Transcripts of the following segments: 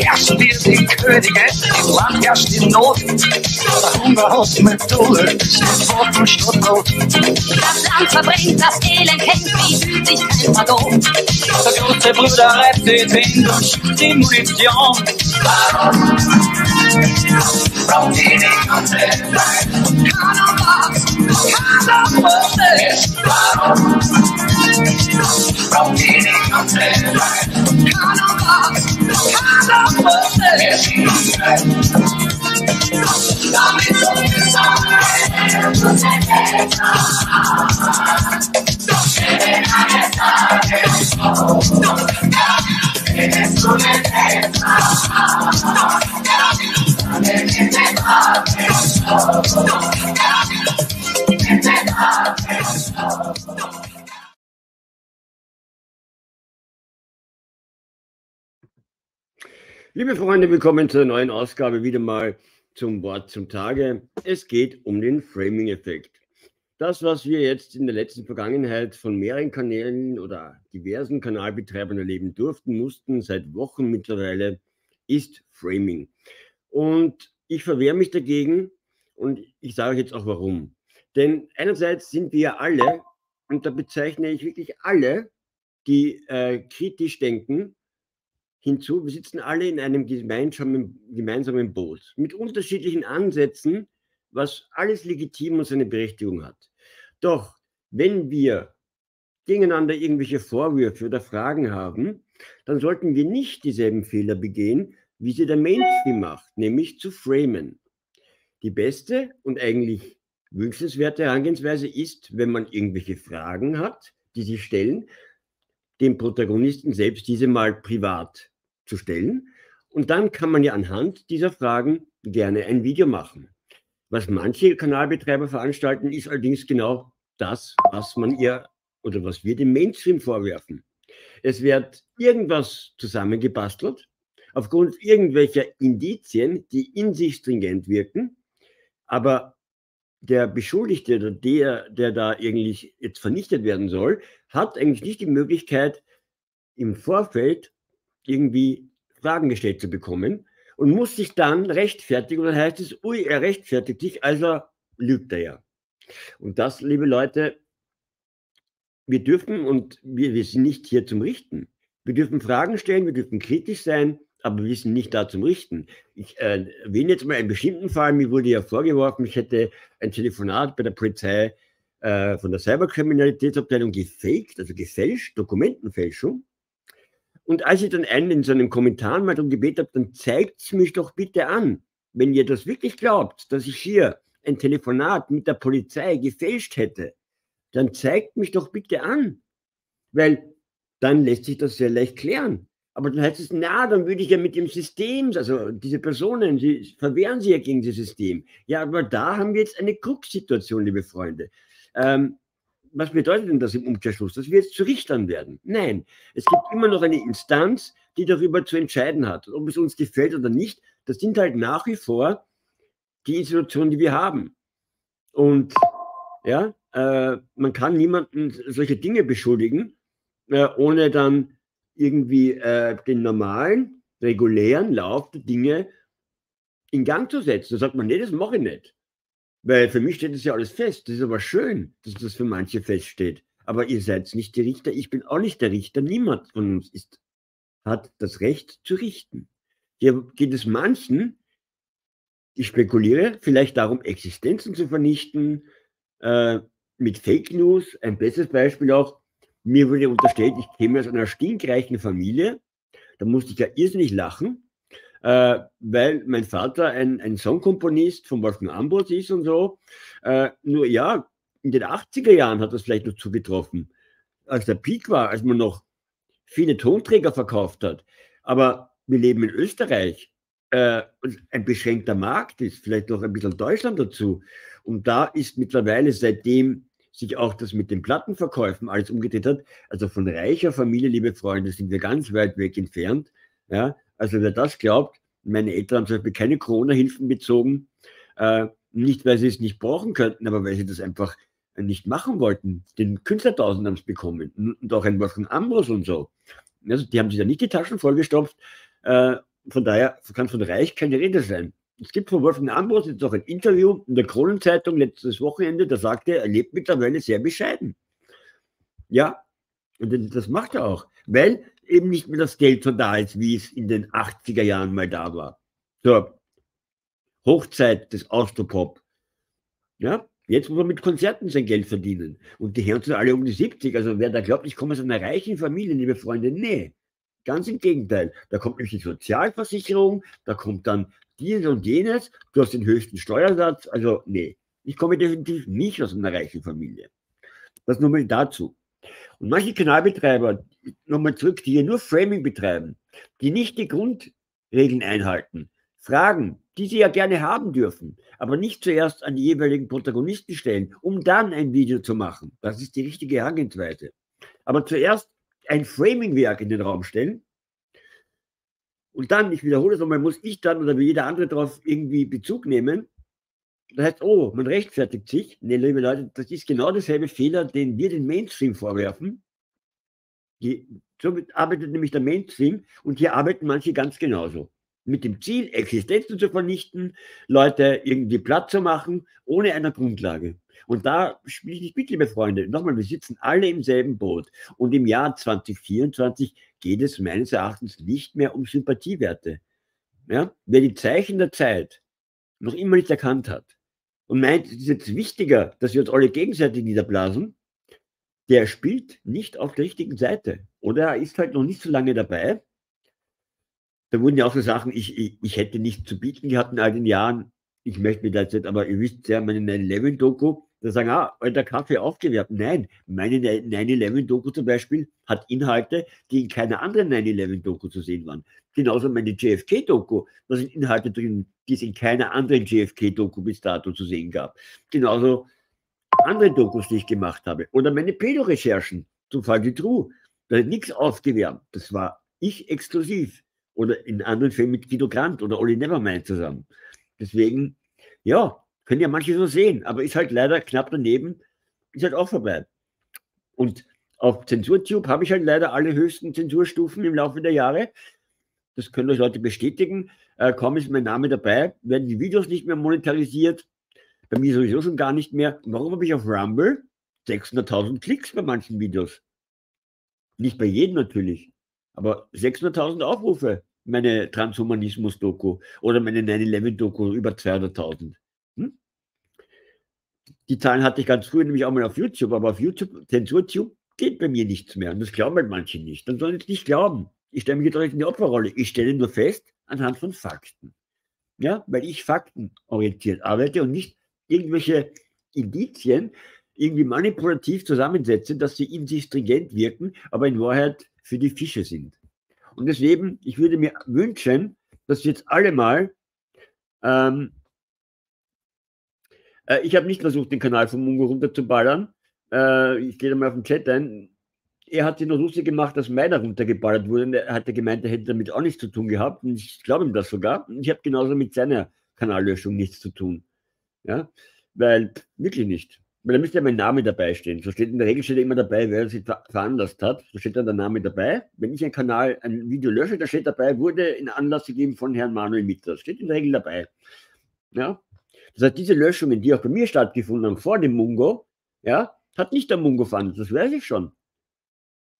Herrscht wir die Könige, im Land herrscht die Not. Der Hunger aus Methode, Worten statt Brot. Das Land verbringt, das Elend kennt, wie fühlt sich kein Pardon. Der große Bruder reibt den Wind und die Munition. Warum braucht die? Keiner was. Warum braucht ihr Liebe Freunde, willkommen zur neuen Ausgabe wieder mal zum Wort zum Tage. Es geht um den Framing-Effekt. Das, was wir jetzt in der letzten Vergangenheit von mehreren Kanälen oder diversen Kanalbetreibern erleben durften, mussten seit Wochen mittlerweile, ist Framing. Und ich verwehre mich dagegen und ich sage euch jetzt auch warum. Denn einerseits sind wir alle, und da bezeichne ich wirklich alle, die äh, kritisch denken, hinzu, wir sitzen alle in einem gemeinsamen, gemeinsamen Boot mit unterschiedlichen Ansätzen, was alles legitim und seine Berechtigung hat. Doch wenn wir gegeneinander irgendwelche Vorwürfe oder Fragen haben, dann sollten wir nicht dieselben Fehler begehen, wie sie der Mainstream macht, nämlich zu framen. Die beste und eigentlich wünschenswerte Herangehensweise ist, wenn man irgendwelche Fragen hat, die sie stellen, dem Protagonisten selbst diese mal privat zu stellen. Und dann kann man ja anhand dieser Fragen gerne ein Video machen. Was manche Kanalbetreiber veranstalten, ist allerdings genau das, was man ihr oder was wir dem Mainstream vorwerfen. Es wird irgendwas zusammengebastelt, aufgrund irgendwelcher Indizien, die in sich stringent wirken, aber der Beschuldigte oder der, der da eigentlich jetzt vernichtet werden soll, hat eigentlich nicht die Möglichkeit, im Vorfeld irgendwie Fragen gestellt zu bekommen und muss sich dann rechtfertigen. Und dann heißt es, ui, er rechtfertigt sich, also lügt er ja. Und das, liebe Leute, wir dürfen und wir, wir sind nicht hier zum Richten. Wir dürfen Fragen stellen, wir dürfen kritisch sein, aber wir sind nicht da zum Richten. Ich äh, erwähne jetzt mal einen bestimmten Fall. Mir wurde ja vorgeworfen, ich hätte ein Telefonat bei der Polizei äh, von der Cyberkriminalitätsabteilung gefaked, also gefälscht, Dokumentenfälschung. Und als ich dann einen in seinen Kommentaren mal darum gebeten habe, dann zeigt es mich doch bitte an, wenn ihr das wirklich glaubt, dass ich hier ein Telefonat mit der Polizei gefälscht hätte, dann zeigt mich doch bitte an. Weil dann lässt sich das sehr leicht klären. Aber dann heißt es, na, dann würde ich ja mit dem System, also diese Personen, sie verwehren sich ja gegen das System. Ja, aber da haben wir jetzt eine Krux-Situation, liebe Freunde. Ähm, was bedeutet denn das im Umkehrschluss? Dass wir jetzt zu Richtern werden? Nein, es gibt immer noch eine Instanz, die darüber zu entscheiden hat. Ob es uns gefällt oder nicht, das sind halt nach wie vor die Institutionen, die wir haben. Und ja, äh, man kann niemanden solche Dinge beschuldigen, äh, ohne dann irgendwie äh, den normalen, regulären Lauf der Dinge in Gang zu setzen. Da sagt man, nee, das mache ich nicht. Weil für mich steht das ja alles fest. Das ist aber schön, dass das für manche feststeht. Aber ihr seid nicht die Richter, ich bin auch nicht der Richter. Niemand von uns ist, hat das Recht zu richten. Hier geht es manchen, ich spekuliere, vielleicht darum, Existenzen zu vernichten, äh, mit Fake News. Ein besseres Beispiel auch, mir wurde unterstellt, ich käme aus einer stinkreichen Familie. Da musste ich ja irrsinnig lachen äh, weil mein Vater ein, ein Songkomponist von Wolfgang Ambros ist und so. Äh, nur ja, in den 80er Jahren hat das vielleicht noch zugetroffen, als der Peak war, als man noch viele Tonträger verkauft hat. Aber wir leben in Österreich. Äh, ein beschränkter Markt ist, vielleicht noch ein bisschen Deutschland dazu. Und da ist mittlerweile seitdem sich auch das mit den Plattenverkäufen alles umgedreht hat. Also von reicher Familie, liebe Freunde, sind wir ganz weit weg entfernt. Ja, also wer das glaubt, meine Eltern haben zum Beispiel keine Corona-Hilfen bezogen, äh, nicht weil sie es nicht brauchen könnten, aber weil sie das einfach nicht machen wollten. Den Künstlertausend haben es bekommen und auch ein Wolfgang Ambros und so. Also die haben sich ja nicht die Taschen vollgestopft. Äh, von daher kann von Reich keine Rede sein. Es gibt von Wolfgang Ambros jetzt auch ein Interview in der Kronenzeitung letztes Wochenende, da sagt er, er lebt mittlerweile sehr bescheiden. Ja, und das macht er auch, weil eben nicht mehr das Geld so da ist, wie es in den 80er Jahren mal da war. So, Hochzeit des Austropop. Ja, jetzt muss man mit Konzerten sein Geld verdienen. Und die Herren sind alle um die 70. Also wer da glaubt, ich komme aus einer reichen Familie, liebe Freunde, nee. Ganz im Gegenteil. Da kommt nämlich die Sozialversicherung, da kommt dann dieses und jenes, du hast den höchsten Steuersatz. Also, nee, ich komme definitiv nicht aus einer reichen Familie. Das nur mal dazu. Und manche Kanalbetreiber, nochmal zurück, die hier nur Framing betreiben, die nicht die Grundregeln einhalten, Fragen, die sie ja gerne haben dürfen, aber nicht zuerst an die jeweiligen Protagonisten stellen, um dann ein Video zu machen. Das ist die richtige Herangehensweise. Aber zuerst ein Framing-Werk in den Raum stellen und dann, ich wiederhole es nochmal, muss ich dann oder wie jeder andere darauf irgendwie Bezug nehmen. Das heißt, oh, man rechtfertigt sich. Ne, liebe Leute, das ist genau derselbe Fehler, den wir den Mainstream vorwerfen. Die, somit arbeitet nämlich der Mainstream und hier arbeiten manche ganz genauso. Mit dem Ziel, Existenzen zu vernichten, Leute irgendwie platt zu machen, ohne eine Grundlage. Und da spiele ich nicht mit, liebe Freunde. Nochmal, wir sitzen alle im selben Boot. Und im Jahr 2024 geht es meines Erachtens nicht mehr um Sympathiewerte. Ja? Wer die Zeichen der Zeit noch immer nicht erkannt hat und meint, es ist jetzt wichtiger, dass wir uns alle gegenseitig niederblasen, der spielt nicht auf der richtigen Seite. Oder er ist halt noch nicht so lange dabei. Da wurden ja auch so Sachen, ich, ich, ich hätte nicht zu bieten gehabt in all den Jahren. Ich möchte mir das jetzt, aber ihr wisst ja, meine 9-11-Doku, da sagen, ah, alter Kaffee aufgewerbt. Nein, meine 9-11-Doku zum Beispiel hat Inhalte, die in keiner anderen 9-11-Doku zu sehen waren. Genauso meine JFK-Doku, da sind Inhalte drin, die es in keiner anderen JFK-Doku bis dato zu sehen gab. Genauso andere Dokus, die ich gemacht habe. Oder meine Pedo-Recherchen zum Fall die True. Da hat nichts aufgewärmt. Das war ich exklusiv. Oder in anderen Fällen mit Guido Grant oder Olli Nevermind zusammen. Deswegen, ja, können ja manche so sehen, aber ist halt leider knapp daneben, ist halt auch vorbei. Und auf ZensurTube habe ich halt leider alle höchsten Zensurstufen im Laufe der Jahre. Das können euch Leute bestätigen. Äh, kaum ist mein Name dabei, werden die Videos nicht mehr monetarisiert. Bei mir sowieso schon gar nicht mehr. Warum habe ich auf Rumble 600.000 Klicks bei manchen Videos? Nicht bei jedem natürlich, aber 600.000 Aufrufe. Meine Transhumanismus-Doku oder meine 9-11-Doku über 200.000. Die Zahlen hatte ich ganz früh nämlich auch mal auf YouTube, aber auf YouTube, ZensurTube, geht bei mir nichts mehr. Und das glauben halt manche nicht. Dann sollen sie es nicht glauben. Ich stelle mich jetzt nicht in die Opferrolle. Ich stelle nur fest, anhand von Fakten. Ja, weil ich faktenorientiert arbeite und nicht irgendwelche Indizien irgendwie manipulativ zusammensetze, dass sie in sich stringent wirken, aber in Wahrheit für die Fische sind. Und deswegen, ich würde mir wünschen, dass jetzt alle mal ähm, äh, ich habe nicht versucht, den Kanal von Mungo runterzuballern. Äh, ich gehe da mal auf den Chat ein. Er hat sich noch lustig gemacht, dass meiner runtergeballert wurde. Er hatte gemeint, er hätte damit auch nichts zu tun gehabt. Und ich glaube ihm das sogar. Und ich habe genauso mit seiner Kanallöschung nichts zu tun. Ja, weil wirklich nicht. Weil da müsste ja mein Name dabei stehen. So steht in der Regel steht immer dabei, wer sich veranlasst hat. Da steht dann der Name dabei. Wenn ich ein Kanal, ein Video lösche, da steht dabei, wurde in Anlass gegeben von Herrn Manuel Mitter. Das steht in der Regel dabei. Ja, das heißt, diese Löschungen, die auch bei mir stattgefunden haben vor dem Mungo, ja, hat nicht der Mungo veranlasst, das weiß ich schon.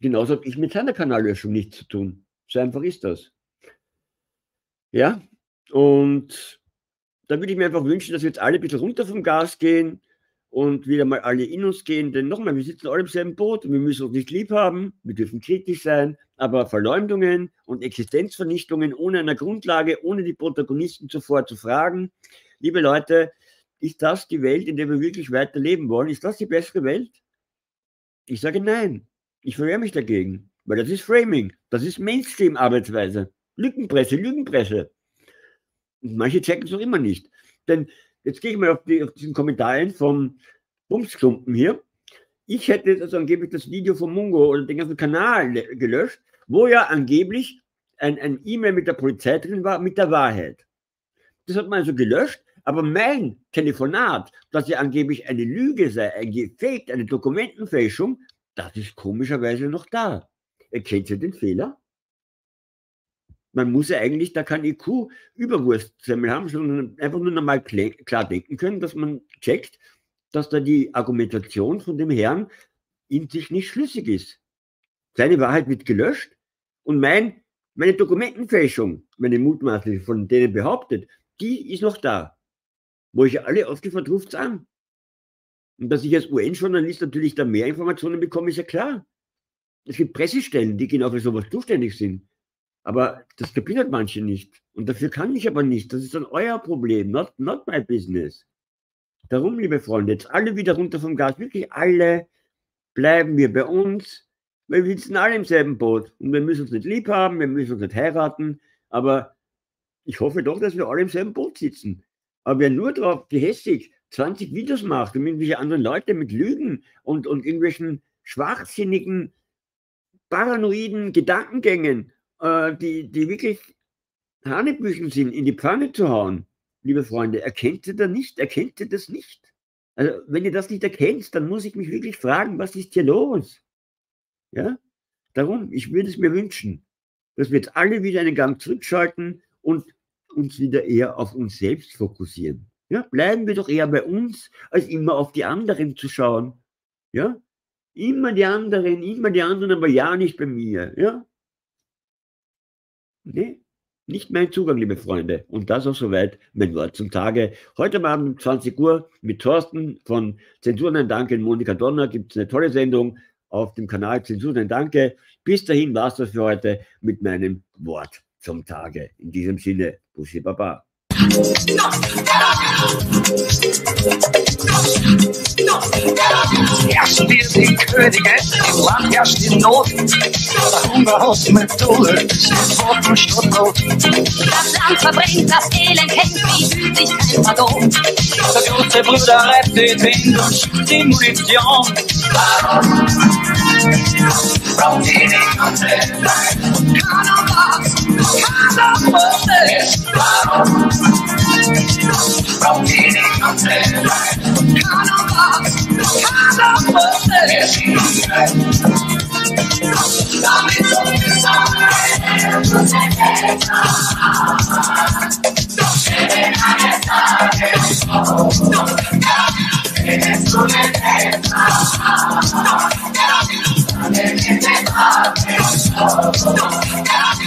Genauso habe ich mit seiner Kanallöschung nichts zu tun. So einfach ist das. Ja, und da würde ich mir einfach wünschen, dass wir jetzt alle ein bisschen runter vom Gas gehen und wieder mal alle in uns gehen. Denn nochmal, wir sitzen alle im selben Boot und wir müssen uns nicht lieb haben, wir dürfen kritisch sein, aber Verleumdungen und Existenzvernichtungen ohne eine Grundlage, ohne die Protagonisten zuvor zu fragen, liebe Leute, ist das die Welt, in der wir wirklich weiterleben wollen? Ist das die bessere Welt? Ich sage nein. Ich verwehre mich dagegen, weil das ist Framing, das ist Mainstream-Arbeitsweise. Lückenpresse, Lügenpresse. Und manche checken es noch immer nicht. Denn jetzt gehe ich mal auf, die, auf diesen Kommentaren vom Bumsklumpen hier. Ich hätte jetzt also angeblich das Video von Mungo oder den ganzen Kanal gelöscht, wo ja angeblich ein, ein E-Mail mit der Polizei drin war, mit der Wahrheit. Das hat man also gelöscht, aber mein Telefonat, dass ja angeblich eine Lüge sei, ein Gefaked, eine Dokumentenfälschung, das ist komischerweise noch da. Erkennt ihr den Fehler? Man muss ja eigentlich da kein IQ Überwurstsemmel haben, sondern einfach nur normal klar denken können, dass man checkt, dass da die Argumentation von dem Herrn in sich nicht schlüssig ist. Seine Wahrheit wird gelöscht und mein, meine Dokumentenfälschung, meine mutmaßliche von denen behauptet, die ist noch da. Wo ich alle aufgefordert, ruft's an. Und dass ich als UN-Journalist natürlich da mehr Informationen bekomme, ist ja klar. Es gibt Pressestellen, die genau für sowas zuständig sind. Aber das kapieren halt manche nicht. Und dafür kann ich aber nicht. Das ist dann euer Problem, not, not my business. Darum, liebe Freunde, jetzt alle wieder runter vom Gas, wirklich alle bleiben wir bei uns, weil wir sitzen alle im selben Boot. Und wir müssen uns nicht lieb haben, wir müssen uns nicht heiraten, aber ich hoffe doch, dass wir alle im selben Boot sitzen. Aber wer nur darauf gehässig 20 Videos macht und irgendwelche anderen Leute mit Lügen und, und irgendwelchen schwachsinnigen, paranoiden Gedankengängen, äh, die, die wirklich Hanebüchen sind, in die Pfanne zu hauen, liebe Freunde, erkennt ihr da nicht? Erkennt ihr das nicht? Also, wenn ihr das nicht erkennt, dann muss ich mich wirklich fragen, was ist hier los? Ja? Darum, ich würde es mir wünschen, dass wir jetzt alle wieder einen Gang zurückschalten und uns wieder eher auf uns selbst fokussieren. Ja, bleiben wir doch eher bei uns, als immer auf die anderen zu schauen. Ja, immer die anderen, immer die anderen, aber ja nicht bei mir. Ja, nee, nicht mein Zugang, liebe Freunde. Und das auch soweit mein Wort zum Tage. Heute Abend um 20 Uhr mit Thorsten von Zensuren Danke und Monika Donner gibt es eine tolle Sendung auf dem Kanal Zensuren Danke. Bis dahin war es das für heute mit meinem Wort zum Tage. In diesem Sinne, Bussi Baba. Herrscht wir die Könige, im Land herrscht die Not. Der Hunger aus Methode, Worten statt Not. Das Land verbringt, das Elend hängt, wie fühlt sich kein Pardon. Der große Bruder rettet ihn durch die Munition. Warum? Braucht ihr nicht andere Keiner was, Don't get out of